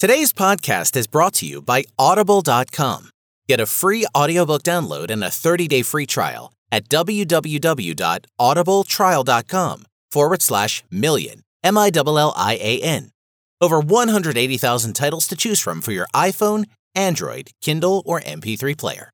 Today's podcast is brought to you by Audible.com. Get a free audiobook download and a 30 day free trial at www.audibletrial.com forward slash millian. M I L L I A N. Over 180,000 titles to choose from for your iPhone, Android, Kindle, or MP3 player.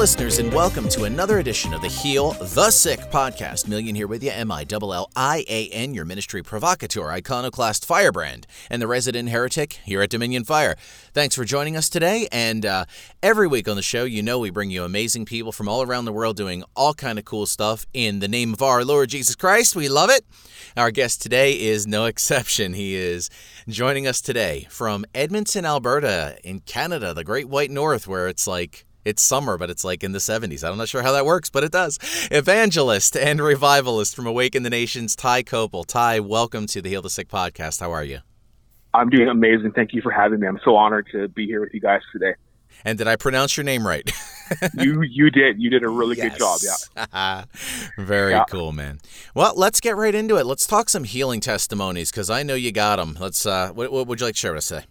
Listeners, and welcome to another edition of the Heal the Sick podcast. Millian here with you, M I L L I A N, your ministry provocateur, iconoclast, firebrand, and the resident heretic here at Dominion Fire. Thanks for joining us today. And uh, every week on the show, you know we bring you amazing people from all around the world doing all kind of cool stuff in the name of our Lord Jesus Christ. We love it. Our guest today is no exception. He is joining us today from Edmonton, Alberta, in Canada, the Great White North, where it's like it's summer, but it's like in the 70s. I'm not sure how that works, but it does. Evangelist and revivalist from Awaken the Nations, Ty Copel. Ty, welcome to the Heal the Sick podcast. How are you? I'm doing amazing. Thank you for having me. I'm so honored to be here with you guys today. And did I pronounce your name right? you you did. You did a really yes. good job. Yeah. Very yeah. cool, man. Well, let's get right into it. Let's talk some healing testimonies because I know you got them. Let's. Uh, what, what would you like to share with us today?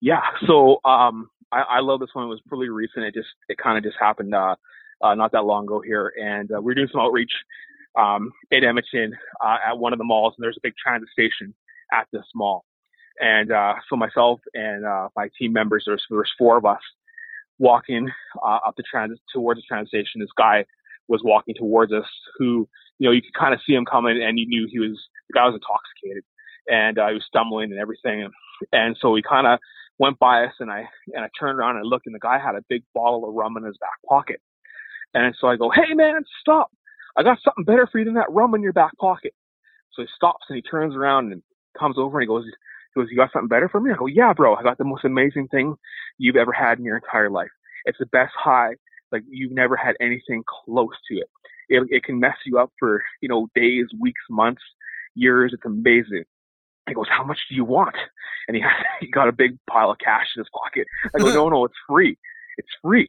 Yeah. So um, I, I love this one. It was pretty recent. It just it kind of just happened uh, uh, not that long ago here, and uh, we are doing some outreach um, in Edmonton uh, at one of the malls, and there's a big transit station at this mall. And uh, so myself and uh, my team members, there's there's four of us walking uh, up the transit towards the transit station. This guy was walking towards us, who you know you could kind of see him coming, and you knew he was the guy was intoxicated, and uh, he was stumbling and everything, and so we kind of went by us and I and I turned around and looked and the guy had a big bottle of rum in his back pocket. And so I go, Hey man, stop. I got something better for you than that rum in your back pocket. So he stops and he turns around and comes over and he goes, he goes, You got something better for me? I go, Yeah, bro, I got the most amazing thing you've ever had in your entire life. It's the best high, like you've never had anything close to it. It it can mess you up for, you know, days, weeks, months, years. It's amazing. He goes, how much do you want? And he, he got a big pile of cash in his pocket. I go, no, no, it's free. It's free.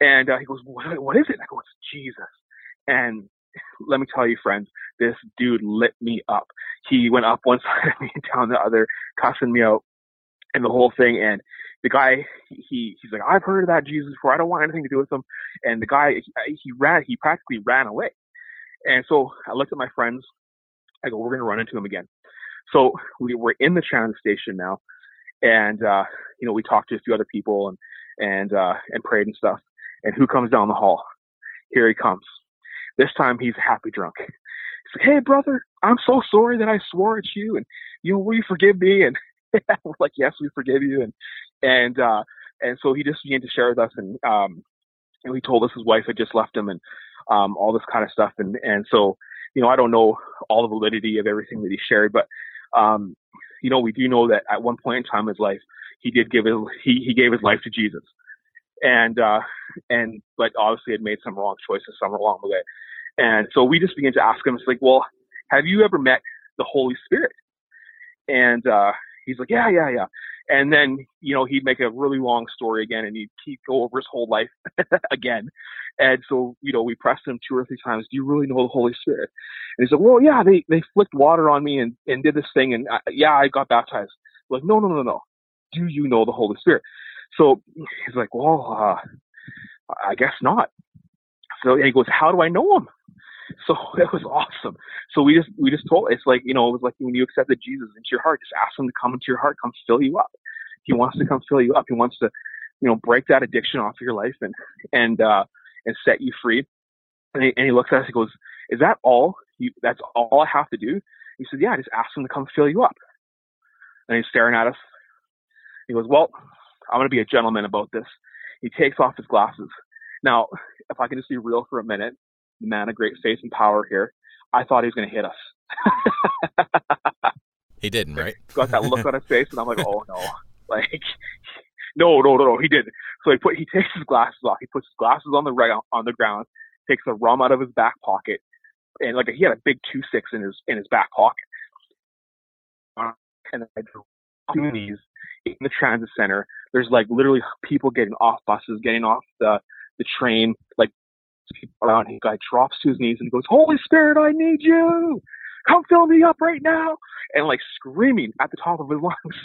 And uh, he goes, what, what is it? I go, it's Jesus. And let me tell you, friends, this dude lit me up. He went up one side of me and down the other, cussing me out and the whole thing. And the guy, he, he's like, I've heard of that Jesus before. I don't want anything to do with him. And the guy, he, he ran, he practically ran away. And so I looked at my friends. I go, we're going to run into him again. So we were in the transit station now, and uh, you know we talked to a few other people and and uh, and prayed and stuff. And who comes down the hall? Here he comes. This time he's happy drunk. He's like, "Hey brother, I'm so sorry that I swore at you, and you know will you forgive me?" And we're like, "Yes, we forgive you." And and uh, and so he just began to share with us, and um, and he told us his wife had just left him, and um, all this kind of stuff. And and so you know I don't know all the validity of everything that he shared, but um, you know, we do know that at one point in time in his life, he did give his, he, he gave his life to Jesus. And, uh, and, but obviously had made some wrong choices somewhere along the way. And so we just began to ask him, it's like, well, have you ever met the Holy Spirit? And, uh, he's like, yeah, yeah, yeah. And then, you know, he'd make a really long story again and he'd, he'd go over his whole life again. And so, you know, we pressed him two or three times, do you really know the Holy Spirit? And he said, well, yeah, they, they flicked water on me and, and did this thing. And I, yeah, I got baptized. Like, no, no, no, no. Do you know the Holy Spirit? So he's like, well, uh, I guess not. So he goes, how do I know him? So it was awesome. So we just we just told it's like you know it was like when you accepted Jesus into your heart, just ask him to come into your heart, come fill you up. He wants to come fill you up. He wants to you know break that addiction off of your life and and uh and set you free. And he, and he looks at us and goes, "Is that all? You, that's all I have to do?" He said, "Yeah, just ask him to come fill you up." And he's staring at us. He goes, "Well, I'm going to be a gentleman about this." He takes off his glasses. Now, if I can just be real for a minute, man of great faith and power here. I thought he was going to hit us. he didn't, right? Got that look on his face, and I'm like, oh no, like, no, no, no, no, he didn't. So he put, he takes his glasses off. He puts his glasses on the ground, on the ground, takes the rum out of his back pocket, and like he had a big two six in his in his back pocket. And I drove doing these in the transit center, there's like literally people getting off buses, getting off the the train, like around. He guy drops to his knees and goes, "Holy Spirit, I need you! Come fill me up right now!" And like screaming at the top of his lungs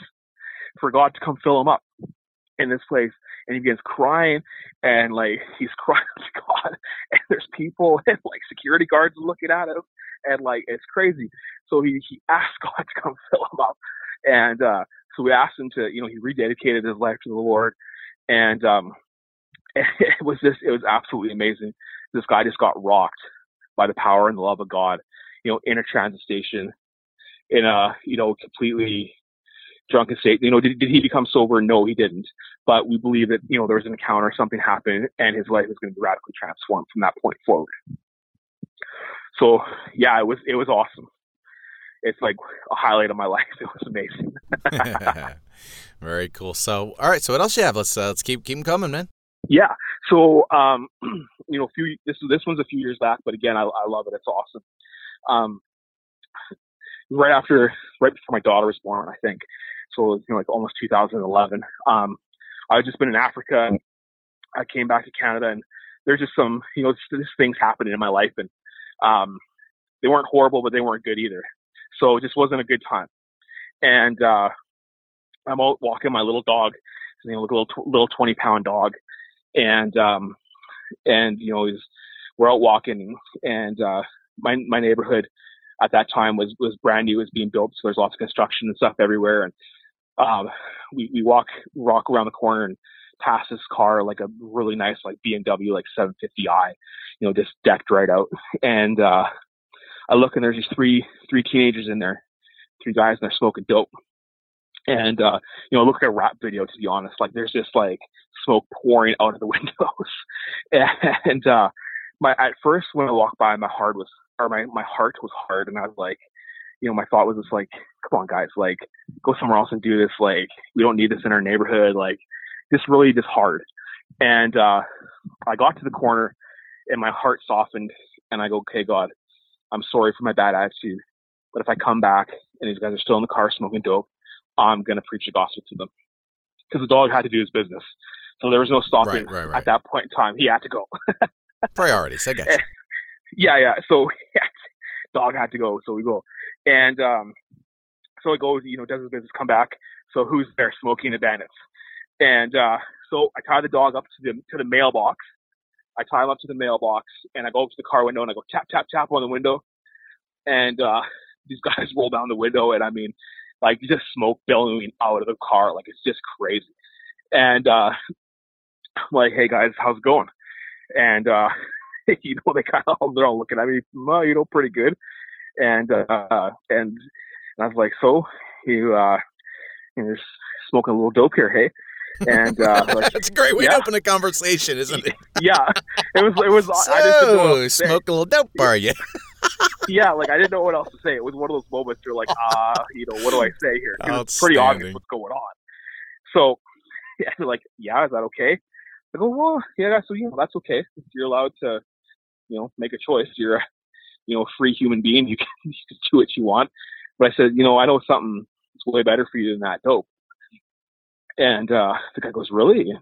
for God to come fill him up in this place. And he begins crying and like he's crying to God. And there's people and like security guards looking at him and like it's crazy. So he he asked God to come fill him up. And uh so we asked him to, you know, he rededicated his life to the Lord. And um it was just it was absolutely amazing. This guy just got rocked by the power and the love of God, you know, in a transit station, in a you know completely drunken state. You know, did, did he become sober? No, he didn't. But we believe that you know there was an encounter, something happened, and his life is going to be radically transformed from that point forward. So yeah, it was it was awesome. It's like a highlight of my life. It was amazing. Very cool. So, all right. So, what else you have? Let's uh, let's keep keep them coming, man. Yeah. So, um, you know, a few this this one's a few years back, but again, I, I love it. It's awesome. Um, right after, right before my daughter was born, I think. So, you know, like almost 2011. Um, I had just been in Africa. And I came back to Canada, and there's just some, you know, just, just things happening in my life, and um, they weren't horrible, but they weren't good either. So it just wasn't a good time. And uh, I'm out walking my little dog, you know, like a little little 20 pound dog, and um, and you know, we're out walking, and uh, my my neighborhood at that time was was brand new, was being built, so there's lots of construction and stuff everywhere, and um, we we walk walk around the corner and pass this car like a really nice like BMW like 750i, you know, just decked right out, and uh, I look and there's these three three teenagers in there, three guys, and they're smoking dope. And uh, you know, look like a rap video to be honest. Like there's just like smoke pouring out of the windows. and uh my at first when I walked by my heart was or my, my heart was hard and I was like, you know, my thought was just like, come on guys, like go somewhere else and do this. Like we don't need this in our neighborhood. Like this really just hard. And uh I got to the corner and my heart softened and I go, okay, God, I'm sorry for my bad attitude. But if I come back and these guys are still in the car smoking dope, I'm going to preach the gospel to them. Because the dog had to do his business. So there was no stopping right, right, right. at that point in time. He had to go. Priorities, I guess. Yeah, yeah. So yeah, dog had to go. So we go. And um, so it goes, you know, does his business, come back. So who's there smoking the bandits? And uh, so I tie the dog up to the to the mailbox. I tie him up to the mailbox and I go up to the car window and I go tap tap tap on the window. And uh, these guys roll down the window and I mean like just smoke billowing out of the car. Like it's just crazy. And uh, I'm like, hey guys, how's it going? And uh, you know, they kind of they're all looking at me, well, you know, pretty good. And uh, and I was like, so you uh, you're smoking a little dope here, hey? And uh, like, that's a great way yeah. to open a conversation, isn't it? yeah, it was. It was. So, I just didn't smoke a little dope, are you? yeah, like I didn't know what else to say. It was one of those moments you're like, ah, uh, you know, what do I say here? It's pretty obvious what's going on. So, yeah, they're like, yeah, is that okay? I go, well, yeah, so you know, that's okay. If you're allowed to, you know, make a choice. You're a, you know, a free human being. You can, you can do what you want. But I said, you know, I know something that's way better for you than that dope. And uh, the guy goes, really?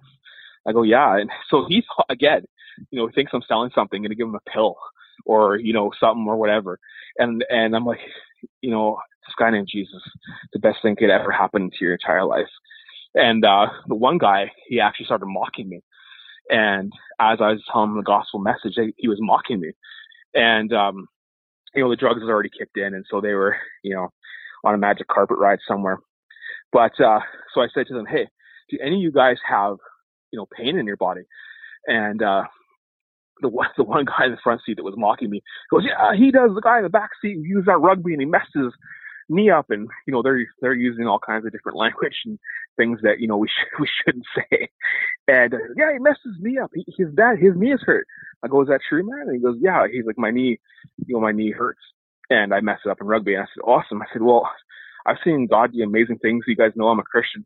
I go, yeah. And so he's again, you know, thinks I'm selling something, to give him a pill or you know something or whatever. And and I'm like, you know, this guy named Jesus, the best thing could ever happen to your entire life. And uh, the one guy, he actually started mocking me. And as I was telling him the gospel message, he was mocking me. And um, you know, the drugs had already kicked in, and so they were, you know, on a magic carpet ride somewhere. But uh, so I said to them, "Hey, do any of you guys have, you know, pain in your body?" And uh, the one the one guy in the front seat that was mocking me goes, "Yeah, he does." The guy in the back seat uses that rugby and he messed his knee up, and you know they're they're using all kinds of different language and things that you know we sh- we shouldn't say. And uh, yeah, he messed his knee up. He, his dad, his knee is hurt. I go, "Is that true, man?" And he goes, "Yeah." He's like, "My knee, you know, my knee hurts." And I messed it up in rugby. And I said, "Awesome." I said, "Well, I've seen God do amazing things. You guys know I'm a Christian."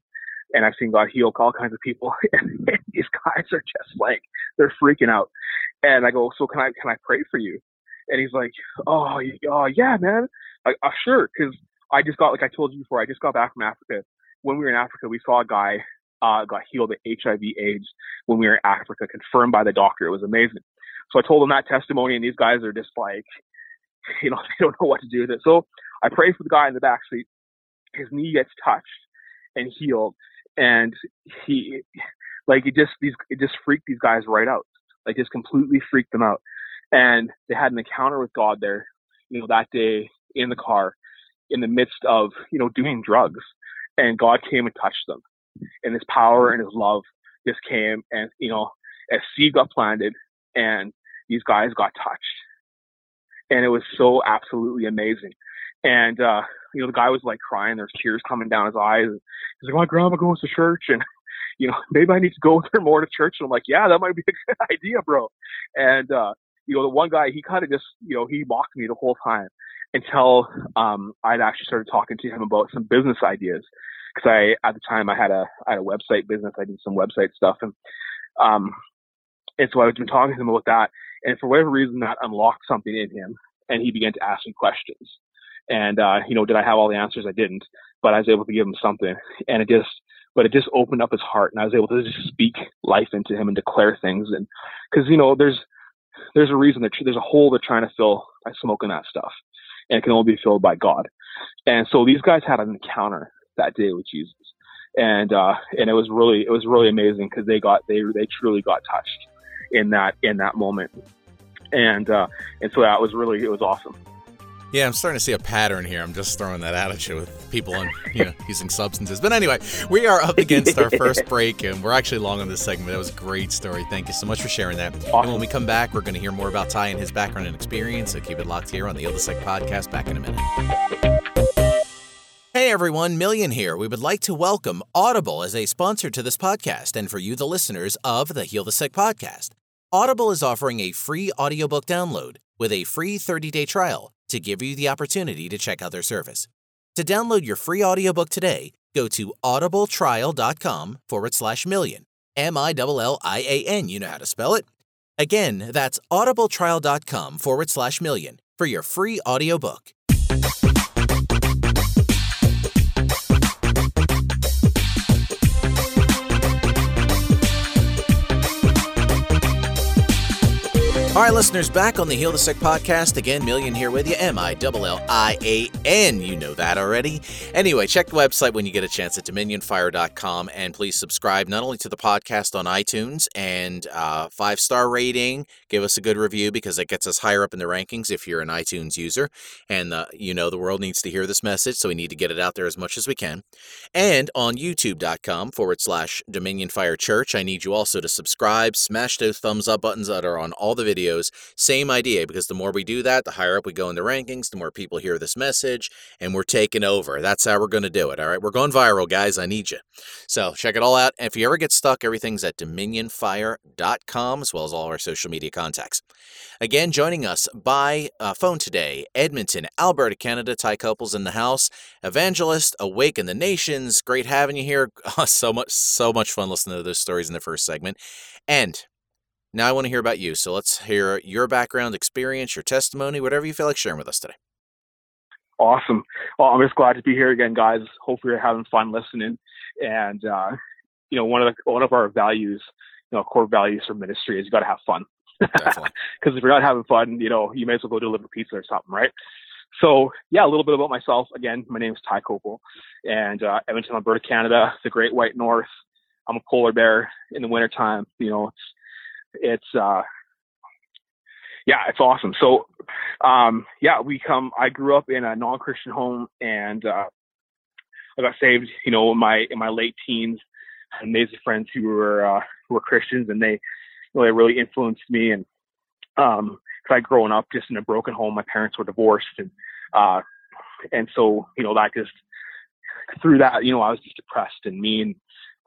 and I've seen God heal all kinds of people. And, these guys are just like they're freaking out. And I go, so can I can I pray for you? And he's like, oh, oh yeah, man. Like, uh, sure, because I just got like I told you before, I just got back from Africa. When we were in Africa, we saw a guy uh, got healed of HIV/AIDS when we were in Africa, confirmed by the doctor. It was amazing. So I told them that testimony, and these guys are just like, you know, they don't know what to do with it. So I pray for the guy in the back seat. His knee gets touched and healed, and he, like, it just these it just freaked these guys right out. Like, just completely freaked them out. And they had an encounter with God there, you know, that day in the car, in the midst of you know doing drugs, and God came and touched them, and His power and His love just came, and you know, as seed got planted, and these guys got touched and it was so absolutely amazing. And uh, you know, the guy was like crying. There's tears coming down his eyes. He's like, "My grandma goes to church, and you know, maybe I need to go her more to church." And I'm like, "Yeah, that might be a good idea, bro." And uh, you know, the one guy, he kind of just, you know, he mocked me the whole time until um, I'd actually started talking to him about some business ideas. Because I, at the time, I had a, I had a website business. I did some website stuff, and um, and so I was been talking to him about that. And for whatever reason, that unlocked something in him, and he began to ask me questions. And uh, you know, did I have all the answers? I didn't, but I was able to give him something, and it just, but it just opened up his heart, and I was able to just speak life into him and declare things. And because you know, there's there's a reason that there's a hole they're trying to fill by smoking that stuff, and it can only be filled by God. And so these guys had an encounter that day with Jesus, and uh, and it was really it was really amazing because they got they they truly got touched in that in that moment and uh, and so that was really it was awesome. Yeah, I'm starting to see a pattern here. I'm just throwing that out at you with people on, you know, using substances. But anyway, we are up against our first break, and we're actually long on this segment. That was a great story. Thank you so much for sharing that. Awesome. And when we come back, we're going to hear more about Ty and his background and experience. So keep it locked here on the Heal the Sick podcast. Back in a minute. Hey everyone, Millian here. We would like to welcome Audible as a sponsor to this podcast and for you, the listeners of the Heal the Sick podcast. Audible is offering a free audiobook download with a free 30-day trial to give you the opportunity to check out their service. To download your free audiobook today, go to audibletrial.com forward slash millian. M-I-L-L-I-A-N. You know how to spell it. Again, that's audibletrial.com forward slash millian for your free audiobook. All right, listeners, back on the Heal the Sick podcast. Again, Millian here with you. M I L L I A N. You know that already. Anyway, check the website when you get a chance at dominionfire.com and please subscribe not only to the podcast on iTunes and uh, five star rating, give us a good review because it gets us higher up in the rankings if you're an iTunes user. And uh, you know the world needs to hear this message, so we need to get it out there as much as we can. And on youtube.com forward slash Dominion Fire Church, I need you also to subscribe, smash those thumbs up buttons that are on all the videos videos. Same idea, because the more we do that, the higher up we go in the rankings, the more people hear this message, and we're taking over. That's how we're going to do it. All right. We're going viral, guys. I need you. So check it all out. And if you ever get stuck, everything's at dominionfire.com, as well as all our social media contacts. Again, joining us by uh, phone today, Edmonton, Alberta, Canada. Ty Copel's in the house. Evangelist, Awaken the Nations. Great having you here. so much, so much fun listening to those stories in the first segment. And now I want to hear about you. So let's hear your background, experience, your testimony, whatever you feel like sharing with us today. Awesome. Well, I'm just glad to be here again, guys. Hopefully you're having fun listening. And uh, you know, one of the one of our values, you know, core values for ministry is you got to have fun. Because if you're not having fun, you know, you may as well go deliver pizza or something, right? So yeah, a little bit about myself. Again, my name is Ty Copel, and uh, Edmonton, Alberta, Canada, the Great White North. I'm a polar bear in the wintertime. You know, it's uh yeah, it's awesome. So um yeah, we come I grew up in a non Christian home and uh I got saved, you know, in my in my late teens. I had amazing friends who were uh who were Christians and they they really influenced me and um cause I'd grown up just in a broken home. My parents were divorced and uh and so, you know, that just through that, you know, I was just depressed and mean,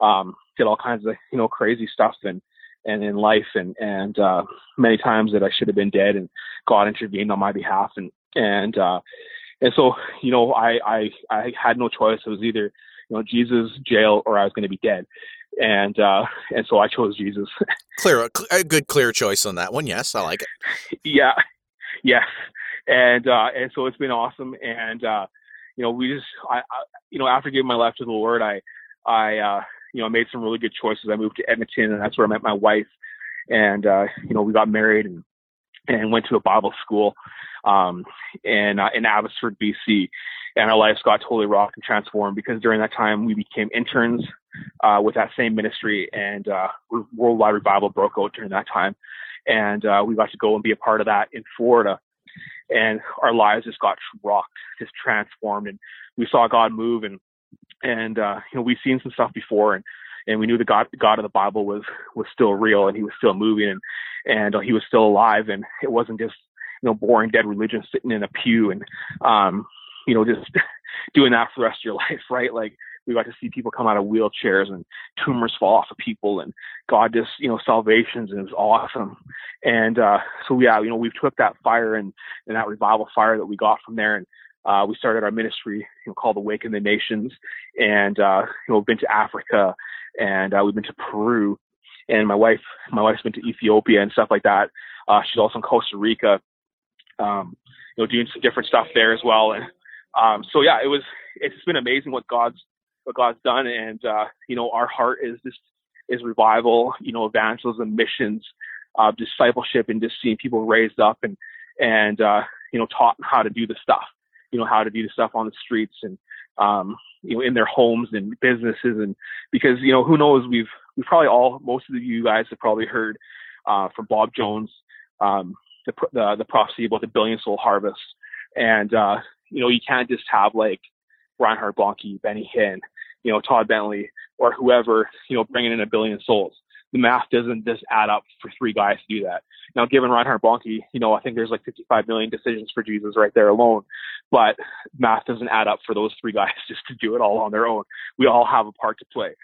um, did all kinds of, you know, crazy stuff and and in life and and uh many times that I should have been dead and God intervened on my behalf and and uh and so you know I I I had no choice. It was either you know Jesus jail or I was going to be dead. And uh and so I chose Jesus. Clear a good clear choice on that one. Yes I like it. Yeah. Yes. And uh and so it's been awesome. And uh you know we just I, I you know after giving my life to the Lord I I uh you know, I made some really good choices. I moved to Edmonton, and that's where I met my wife. And uh, you know, we got married and and went to a Bible school um, in uh, in Abbotsford, BC. And our lives got totally rocked and transformed because during that time we became interns uh, with that same ministry, and uh, worldwide revival broke out during that time. And uh, we got to go and be a part of that in Florida and our lives just got rocked, just transformed, and we saw God move, and and uh, you know we've seen some stuff before, and and we knew the God God of the Bible was was still real, and He was still moving, and and uh, He was still alive, and it wasn't just you know boring dead religion sitting in a pew and um you know just doing that for the rest of your life, right? Like we got to see people come out of wheelchairs and tumors fall off of people and God just, you know, salvations and it was awesome. And, uh, so yeah, you know, we've took that fire and, and that revival fire that we got from there and, uh, we started our ministry, you know, called Awaken the Nations and, uh, you know, we've been to Africa and, uh, we've been to Peru and my wife, my wife's been to Ethiopia and stuff like that. Uh, she's also in Costa Rica, um, you know, doing some different stuff there as well. And, um, so yeah, it was, it's been amazing what God's what God's done, and uh, you know our heart is just is revival, you know, evangelism, missions, uh, discipleship, and just seeing people raised up and and uh, you know taught how to do the stuff, you know how to do the stuff on the streets and um, you know in their homes and businesses and because you know who knows we've we've probably all most of you guys have probably heard uh, from Bob Jones um, the, the the prophecy about the billion soul harvest and uh, you know you can't just have like Reinhard Bonnke, Benny Hinn, you know, Todd Bentley or whoever, you know, bringing in a billion souls. The math doesn't just add up for three guys to do that. Now, given Reinhard Bonnke, you know, I think there's like 55 million decisions for Jesus right there alone, but math doesn't add up for those three guys just to do it all on their own. We all have a part to play.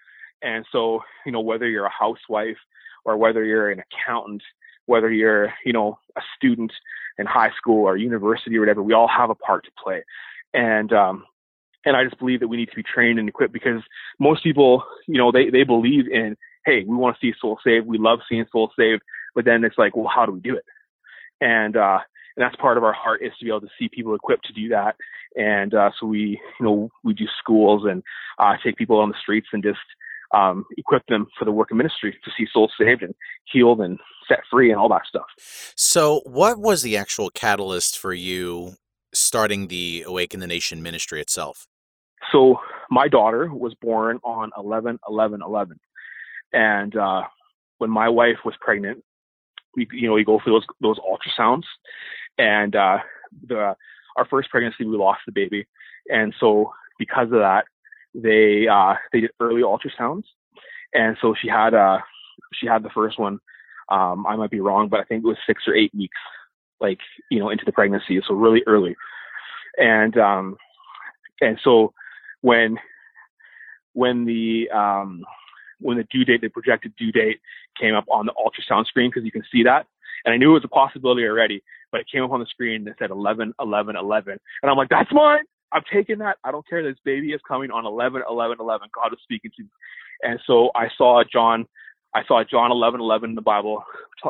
And so, you know, whether you're a housewife or whether you're an accountant, whether you're, you know, a student in high school or university or whatever, we all have a part to play. And um, and I just believe that we need to be trained and equipped because most people, you know, they, they believe in, hey, we want to see souls saved. We love seeing souls saved. But then it's like, well, how do we do it? And, uh, and that's part of our heart is to be able to see people equipped to do that. And, uh, so we, you know, we do schools and, uh, take people on the streets and just, um, equip them for the work of ministry to see souls saved and healed and set free and all that stuff. So, what was the actual catalyst for you starting the Awaken the Nation ministry itself? So my daughter was born on 11 11 11. And uh, when my wife was pregnant, we you know we go for those those ultrasounds, and uh, the our first pregnancy we lost the baby, and so because of that they uh, they did early ultrasounds, and so she had uh she had the first one. Um, I might be wrong, but I think it was six or eight weeks, like you know into the pregnancy, so really early, and um and so when when the um, when the due date, the projected due date came up on the ultrasound screen because you can see that. And I knew it was a possibility already, but it came up on the screen and it said 11, 11, 11. And I'm like, that's mine. I'm taking that. I don't care. This baby is coming on 11, 11, 11. God was speaking to me. And so I saw John, I saw John 11, 11 in the Bible.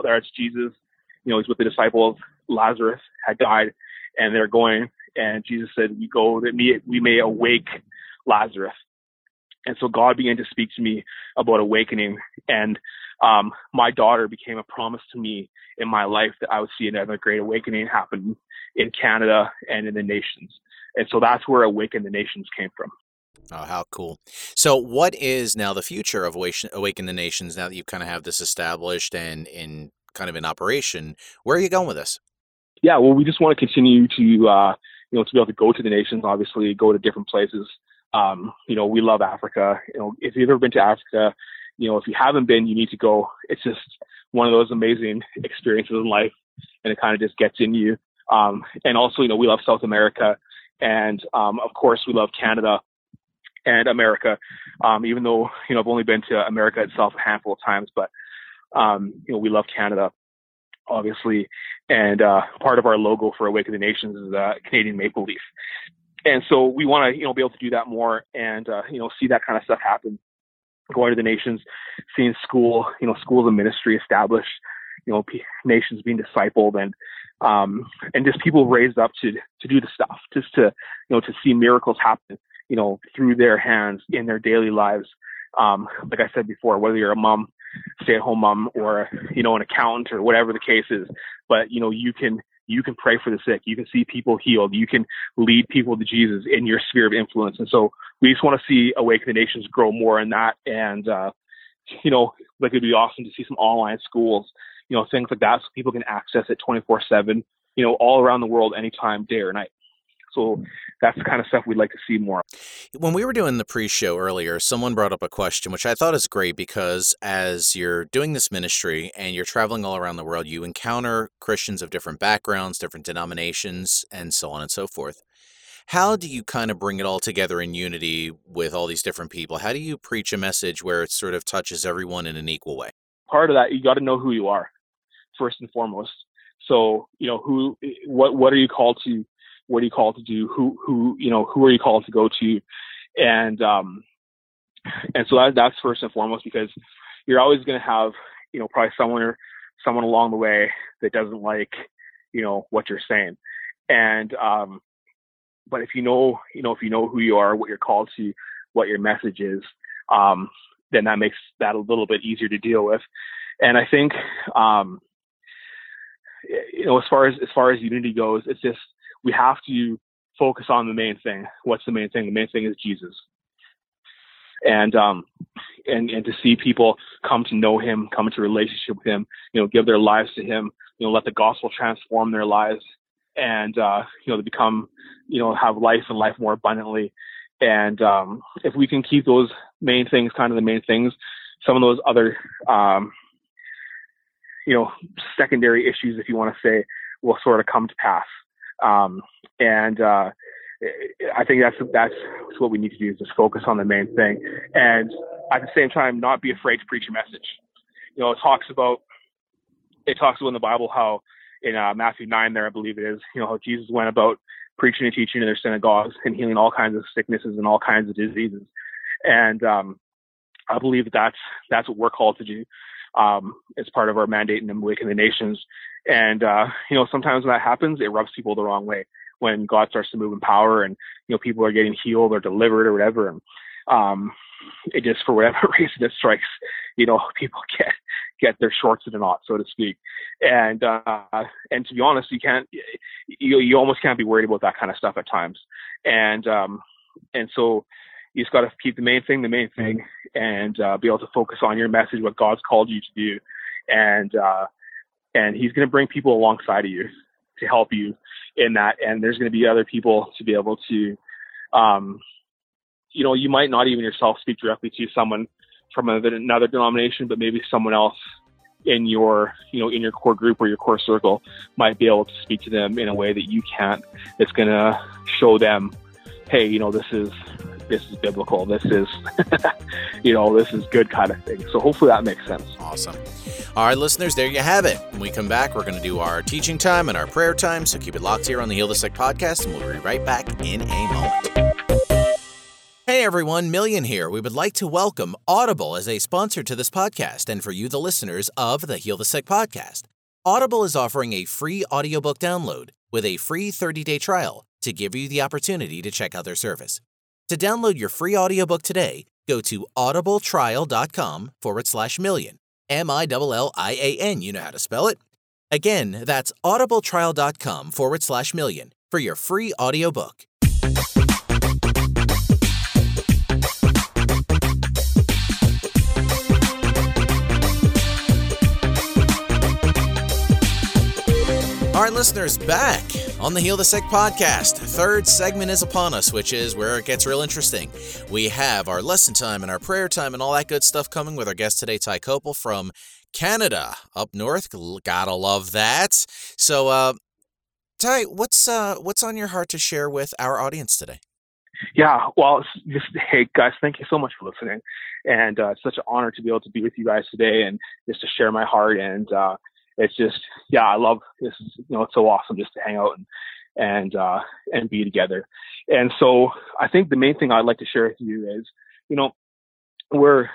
There it's Jesus. You know, he's with the disciples. Lazarus had died and they're going. And Jesus said, we go that we may awake Lazarus. And so God began to speak to me about awakening. And um, my daughter became a promise to me in my life that I would see another great awakening happen in Canada and in the nations. And so that's where Awaken the Nations came from. Oh, how cool. So, what is now the future of Awaken the Nations now that you kind of have this established and in kind of in operation? Where are you going with this? Yeah, well, we just want to continue to, uh, you know, to be able to go to the nations, obviously, go to different places, um, you know, we love Africa. You know, if you've ever been to Africa, you know, if you haven't been, you need to go. It's just one of those amazing experiences in life, and it kind of just gets in you. Um, and also, you know, we love South America, and um, of course, we love Canada and America. Um, even though you know I've only been to America itself a handful of times, but um, you know, we love Canada, obviously. And uh, part of our logo for Awaken the Nations is a Canadian maple leaf and so we want to you know be able to do that more and uh, you know see that kind of stuff happen. Going to the nations seeing school you know schools of ministry established you know p- nations being discipled and um and just people raised up to to do the stuff just to you know to see miracles happen you know through their hands in their daily lives. Um, like I said before, whether you're a mom, stay at home mom, or, you know, an accountant or whatever the case is, but, you know, you can, you can pray for the sick. You can see people healed. You can lead people to Jesus in your sphere of influence. And so we just want to see Awaken the Nations grow more in that. And, uh, you know, like it'd be awesome to see some online schools, you know, things like that so people can access it 24 7, you know, all around the world, anytime, day or night. So that's the kind of stuff we'd like to see more. When we were doing the pre show earlier, someone brought up a question, which I thought is great because as you're doing this ministry and you're traveling all around the world, you encounter Christians of different backgrounds, different denominations, and so on and so forth. How do you kind of bring it all together in unity with all these different people? How do you preach a message where it sort of touches everyone in an equal way? Part of that, you got to know who you are first and foremost. So, you know, who, eh, what, what are you called to what are you called to do? Who who you know who are you called to go to? And um, and so that, that's first and foremost because you're always going to have you know probably someone someone along the way that doesn't like you know what you're saying. And um, but if you know you know if you know who you are, what you're called to, what your message is, um, then that makes that a little bit easier to deal with. And I think um, you know as far as as far as unity goes, it's just we have to focus on the main thing. What's the main thing? The main thing is Jesus. And um and and to see people come to know him, come into relationship with him, you know, give their lives to him, you know, let the gospel transform their lives and uh you know to become you know have life and life more abundantly and um if we can keep those main things kind of the main things some of those other um you know secondary issues if you want to say will sort of come to pass um, and uh, I think that's that's what we need to do is just focus on the main thing, and at the same time not be afraid to preach a message. You know, it talks about it talks about in the Bible how in uh, Matthew nine there I believe it is you know how Jesus went about preaching and teaching in their synagogues and healing all kinds of sicknesses and all kinds of diseases, and um, I believe that's that's what we're called to do um, as part of our mandate in Awaken the Nations. And, uh, you know, sometimes when that happens, it rubs people the wrong way when God starts to move in power and, you know, people are getting healed or delivered or whatever. And, um, it just, for whatever reason, it strikes, you know, people get, get their shorts in a knot, so to speak. And, uh, and to be honest, you can't, you, you almost can't be worried about that kind of stuff at times. And, um, and so, you just got to keep the main thing the main thing and uh, be able to focus on your message, what God's called you to do, and uh, and He's going to bring people alongside of you to help you in that. And there's going to be other people to be able to, um, you know, you might not even yourself speak directly to someone from another denomination, but maybe someone else in your you know in your core group or your core circle might be able to speak to them in a way that you can't. It's going to show them hey you know this is this is biblical. This is, you know, this is good kind of thing. So hopefully that makes sense. Awesome. All right, listeners, there you have it. When we come back, we're going to do our teaching time and our prayer time. So keep it locked here on the Heal the Sick podcast, and we'll be right back in a moment. Hey everyone, Millian here. We would like to welcome Audible as a sponsor to this podcast and for you, the listeners of the Heal the Sick podcast. Audible is offering a free audiobook download with a free 30 day trial to give you the opportunity to check out their service. To download your free audiobook today, go to audibletrial.com forward slash millian. M I L L I A N. You know how to spell it. Again, that's audibletrial.com forward slash millian for your free audiobook. Right, listeners, back on the Heal the Sick podcast. Third segment is upon us, which is where it gets real interesting. We have our lesson time and our prayer time and all that good stuff coming with our guest today, Ty Copel from Canada, up north. Gotta love that. So, uh, Ty, what's uh, what's on your heart to share with our audience today? Yeah, well, just hey guys, thank you so much for listening, and uh, it's such an honor to be able to be with you guys today and just to share my heart and. Uh, it's just yeah, I love this. You know, it's so awesome just to hang out and and uh, and be together. And so I think the main thing I'd like to share with you is, you know, we're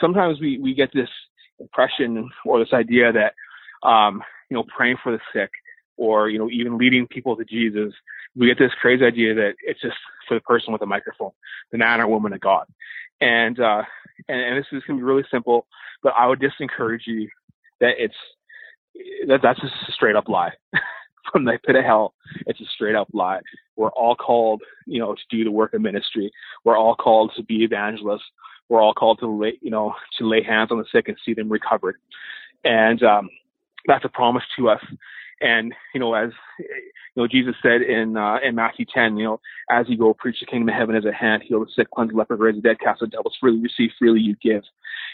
sometimes we we get this impression or this idea that um, you know praying for the sick or you know even leading people to Jesus, we get this crazy idea that it's just for the person with a microphone, the man or woman of God. And uh, and, and this is going to be really simple, but I would just encourage you that it's that that's just a straight up lie. From the pit of hell, it's a straight up lie. We're all called, you know, to do the work of ministry. We're all called to be evangelists. We're all called to lay, you know, to lay hands on the sick and see them recovered. And um, that's a promise to us. And you know, as you know, Jesus said in uh, in Matthew 10, you know, as you go preach the kingdom of heaven as a hand, heal the sick, cleanse the leper, raise the dead, cast the devils, freely receive, freely you give.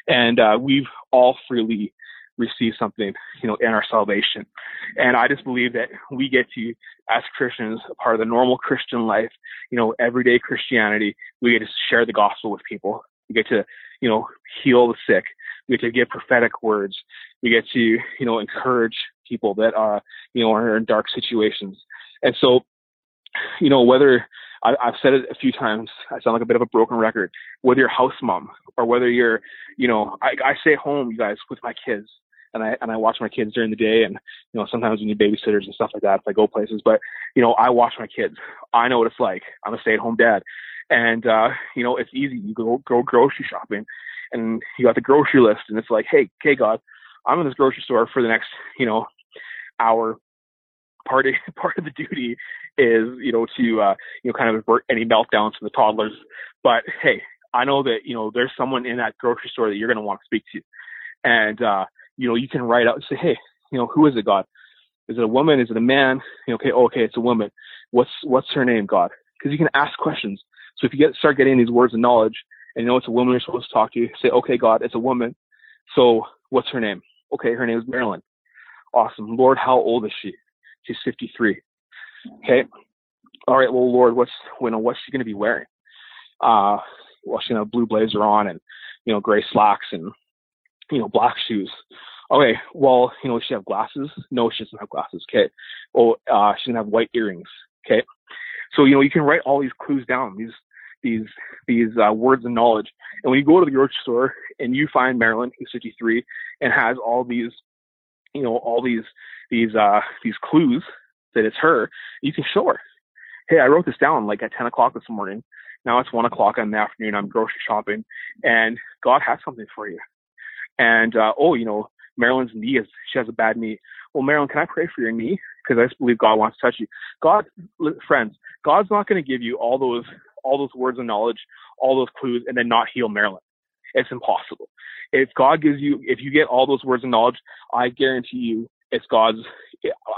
And uh, we've all freely received something, you know, in our salvation. And I just believe that we get to, as Christians, a part of the normal Christian life, you know, everyday Christianity, we get to share the gospel with people. We get to, you know, heal the sick. We get to give prophetic words. We get to, you know, encourage people that are, you know are in dark situations. And so, you know, whether I, I've said it a few times, I sound like a bit of a broken record. Whether you're house mom or whether you're, you know, I, I stay home, you guys, with my kids, and I and I watch my kids during the day, and you know, sometimes we need babysitters and stuff like that if I go places. But you know, I watch my kids. I know what it's like. I'm a stay-at-home dad, and uh, you know, it's easy. You go go grocery shopping, and you got the grocery list, and it's like, hey, okay, God, I'm in this grocery store for the next, you know, our part of part of the duty is you know to uh, you know kind of avert any meltdowns from the toddlers. But hey, I know that you know there's someone in that grocery store that you're going to want to speak to, and uh, you know you can write out and say, hey, you know who is it, God? Is it a woman? Is it a man? You know, okay, oh, okay, it's a woman. What's what's her name, God? Because you can ask questions. So if you get start getting these words of knowledge, and you know it's a woman you're supposed to talk to, say, okay, God, it's a woman. So what's her name? Okay, her name is Marilyn. Awesome. Lord, how old is she? She's 53. Okay. All right. Well, Lord, what's you know what's she going to be wearing? Uh, well, she's gonna have blue blazer on and you know gray slacks and you know black shoes. Okay. Well, you know, she have glasses? No, she doesn't have glasses. Okay. Well, uh, she's gonna have white earrings. Okay. So you know you can write all these clues down. These these these uh, words of knowledge. And when you go to the grocery store and you find Marilyn, who's 53, and has all these you know, all these these uh these clues that it's her, you can show her. Hey, I wrote this down like at ten o'clock this morning. Now it's one o'clock in the afternoon. I'm grocery shopping, and God has something for you. And uh, oh, you know, Marilyn's knee is she has a bad knee. Well, Marilyn, can I pray for your knee? Because I just believe God wants to touch you. God, friends, God's not going to give you all those all those words of knowledge, all those clues, and then not heal Marilyn. It's impossible. If God gives you, if you get all those words of knowledge, I guarantee you, it's God's.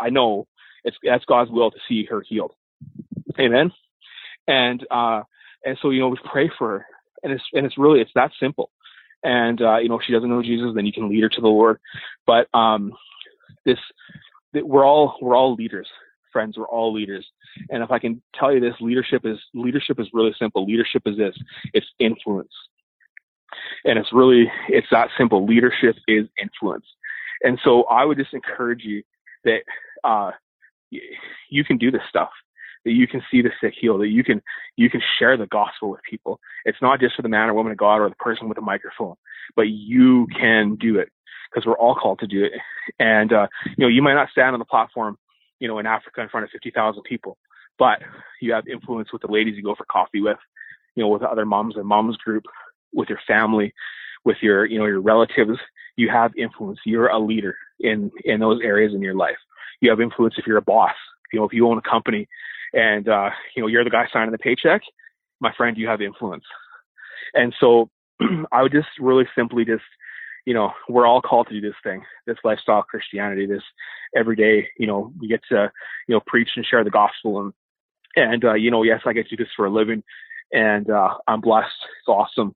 I know it's that's God's will to see her healed. Amen. And uh, and so you know, we pray for her, and it's and it's really it's that simple. And uh, you know, if she doesn't know Jesus, then you can lead her to the Lord. But um, this, we're all we're all leaders, friends. We're all leaders. And if I can tell you this, leadership is leadership is really simple. Leadership is this: it's influence. And it's really, it's that simple. Leadership is influence. And so I would just encourage you that, uh, you can do this stuff that you can see the sick heal, that you can you can share the gospel with people. It's not just for the man or woman of God or the person with a microphone, but you can do it because we're all called to do it. And uh, you know, you might not stand on the platform, you know, in Africa in front of fifty thousand people, but you have influence with the ladies you go for coffee with, you know, with other moms and moms group, with your family, with your, you know, your relatives, you have influence. You're a leader in, in those areas in your life. You have influence if you're a boss. You know, if you own a company and, uh, you know, you're the guy signing the paycheck, my friend, you have influence. And so I would just really simply just, you know, we're all called to do this thing, this lifestyle Christianity, this everyday, you know, we get to, you know, preach and share the gospel and, and, uh, you know, yes, I get to do this for a living and, uh, I'm blessed. It's awesome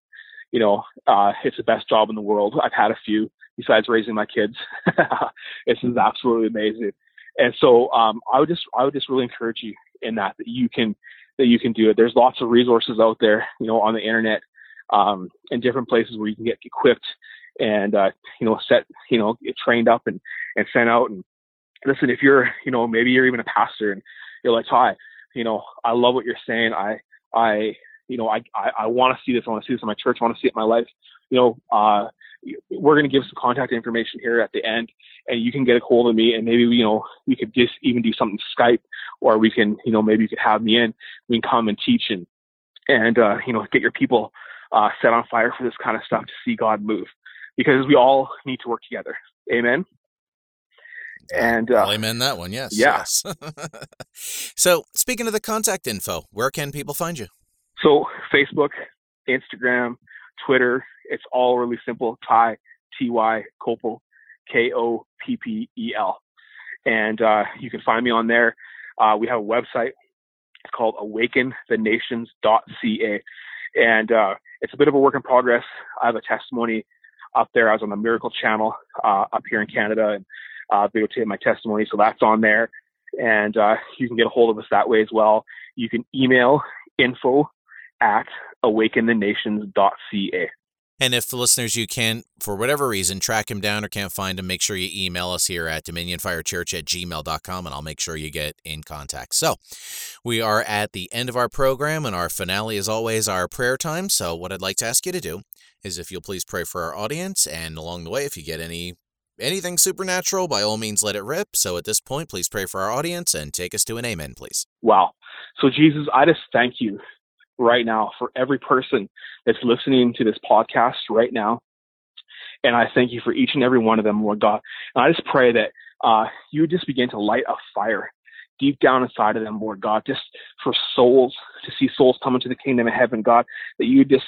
you know, uh, it's the best job in the world. I've had a few besides raising my kids. this is absolutely amazing. And so, um, I would just, I would just really encourage you in that, that you can, that you can do it. There's lots of resources out there, you know, on the internet, um, in different places where you can get equipped and, uh, you know, set, you know, get trained up and, and sent out. And listen, if you're, you know, maybe you're even a pastor and you're like, hi, you know, I love what you're saying. I, I, you know, I, I, I want to see this. I want to see this in my church. I want to see it in my life. You know, uh, we're going to give some contact information here at the end and you can get a hold of me and maybe, you know, we could just even do something Skype or we can, you know, maybe you could have me in. We can come and teach and, and, uh, you know, get your people uh, set on fire for this kind of stuff to see God move because we all need to work together. Amen. And uh, amen that one. Yes. Yeah. Yes. so, speaking of the contact info, where can people find you? So Facebook, Instagram, Twitter, it's all really simple. Ty, T Y, Koppel. And uh, you can find me on there. Uh, we have a website. It's called awakenthenations.ca. And uh, it's a bit of a work in progress. I have a testimony up there. I was on the Miracle Channel uh, up here in Canada and uh, videotape my testimony. So that's on there. And uh, you can get a hold of us that way as well. You can email info at awakenthenations.ca. And if the listeners you can, for whatever reason, track him down or can't find him, make sure you email us here at dominionfirechurch at gmail.com and I'll make sure you get in contact. So we are at the end of our program and our finale is always our prayer time. So what I'd like to ask you to do is if you'll please pray for our audience and along the way, if you get any anything supernatural, by all means let it rip. So at this point, please pray for our audience and take us to an amen, please. Wow. So, Jesus, I just thank you right now for every person that's listening to this podcast right now. And I thank you for each and every one of them, Lord God. And I just pray that uh, you would just begin to light a fire deep down inside of them, Lord God, just for souls, to see souls come into the kingdom of heaven, God, that you just,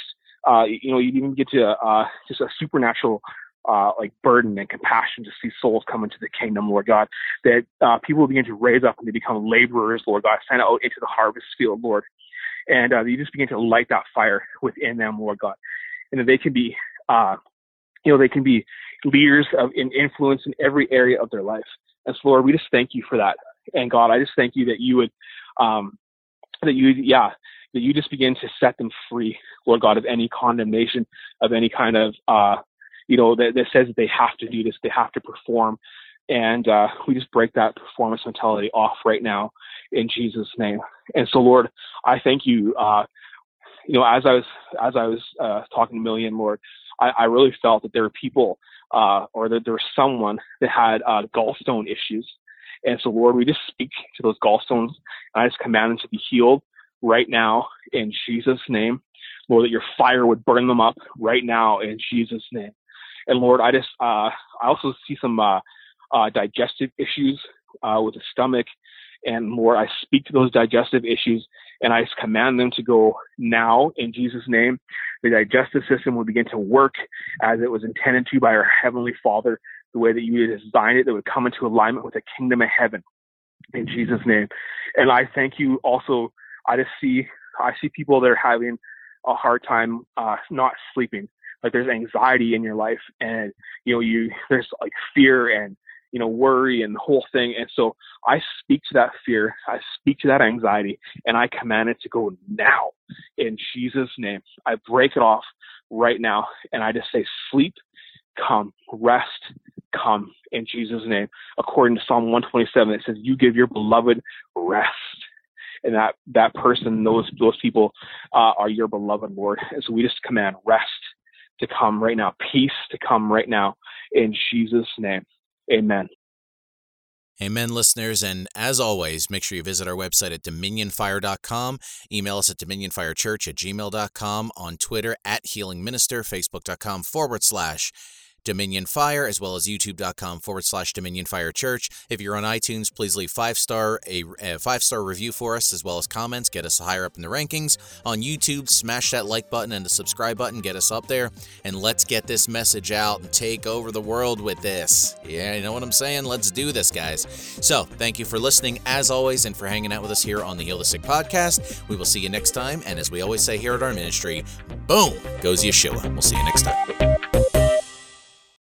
uh, you know, you'd even get to uh, just a supernatural uh, like burden and compassion to see souls come into the kingdom, Lord God. That uh, people begin to raise up and they become laborers, Lord God, sent out into the harvest field, Lord. And uh, you just begin to light that fire within them, Lord God, and that they can be, uh, you know, they can be leaders of in influence in every area of their life. And so, Lord, we just thank you for that. And God, I just thank you that you would, um, that you, yeah, that you just begin to set them free, Lord God, of any condemnation, of any kind of, uh, you know, that, that says that they have to do this, they have to perform. And uh, we just break that performance mentality off right now in Jesus' name. And so, Lord, I thank you. Uh, you know, as I was as I was uh, talking to Millian, Lord, I, I really felt that there were people, uh, or that there was someone that had uh, gallstone issues. And so, Lord, we just speak to those gallstones, and I just command them to be healed right now in Jesus' name. Lord, that your fire would burn them up right now in Jesus' name. And Lord, I just uh, I also see some uh, uh, digestive issues uh, with the stomach, and more. I speak to those digestive issues, and I command them to go now in Jesus' name. The digestive system will begin to work as it was intended to by our heavenly Father, the way that you designed it, that would come into alignment with the kingdom of heaven in Jesus' name. And I thank you also. I just see I see people that are having a hard time uh, not sleeping like there's anxiety in your life and you know you there's like fear and you know worry and the whole thing. And so i speak to that fear i speak to that anxiety and i command it to go now. In jesus name i break it off right now and i just say sleep come rest come. In jesus name. According to psalm 127 it says you give your beloved rest. And that that person those those people uh, are your beloved lord. And so we just command rest to come right now, peace to come right now. In Jesus' name. Amen. Amen, listeners. And as always, make sure you visit our website at dominionfire.com. Email us at dominionfirechurch at gmail.com. On Twitter at healing minister, facebook.com forward slash Dominion Fire, as well as youtube.com forward slash Dominion Fire Church. If you're on iTunes, please leave five star a, a five star review for us, as well as comments. Get us higher up in the rankings. On YouTube, smash that like button and the subscribe button. Get us up there, and let's get this message out and take over the world with this. Yeah, you know what I'm saying? Let's do this, guys. So, thank you for listening, as always, and for hanging out with us here on the Heal the Sick podcast. We will see you next time. And as we always say here at our ministry, boom goes Yeshua. We'll see you next time.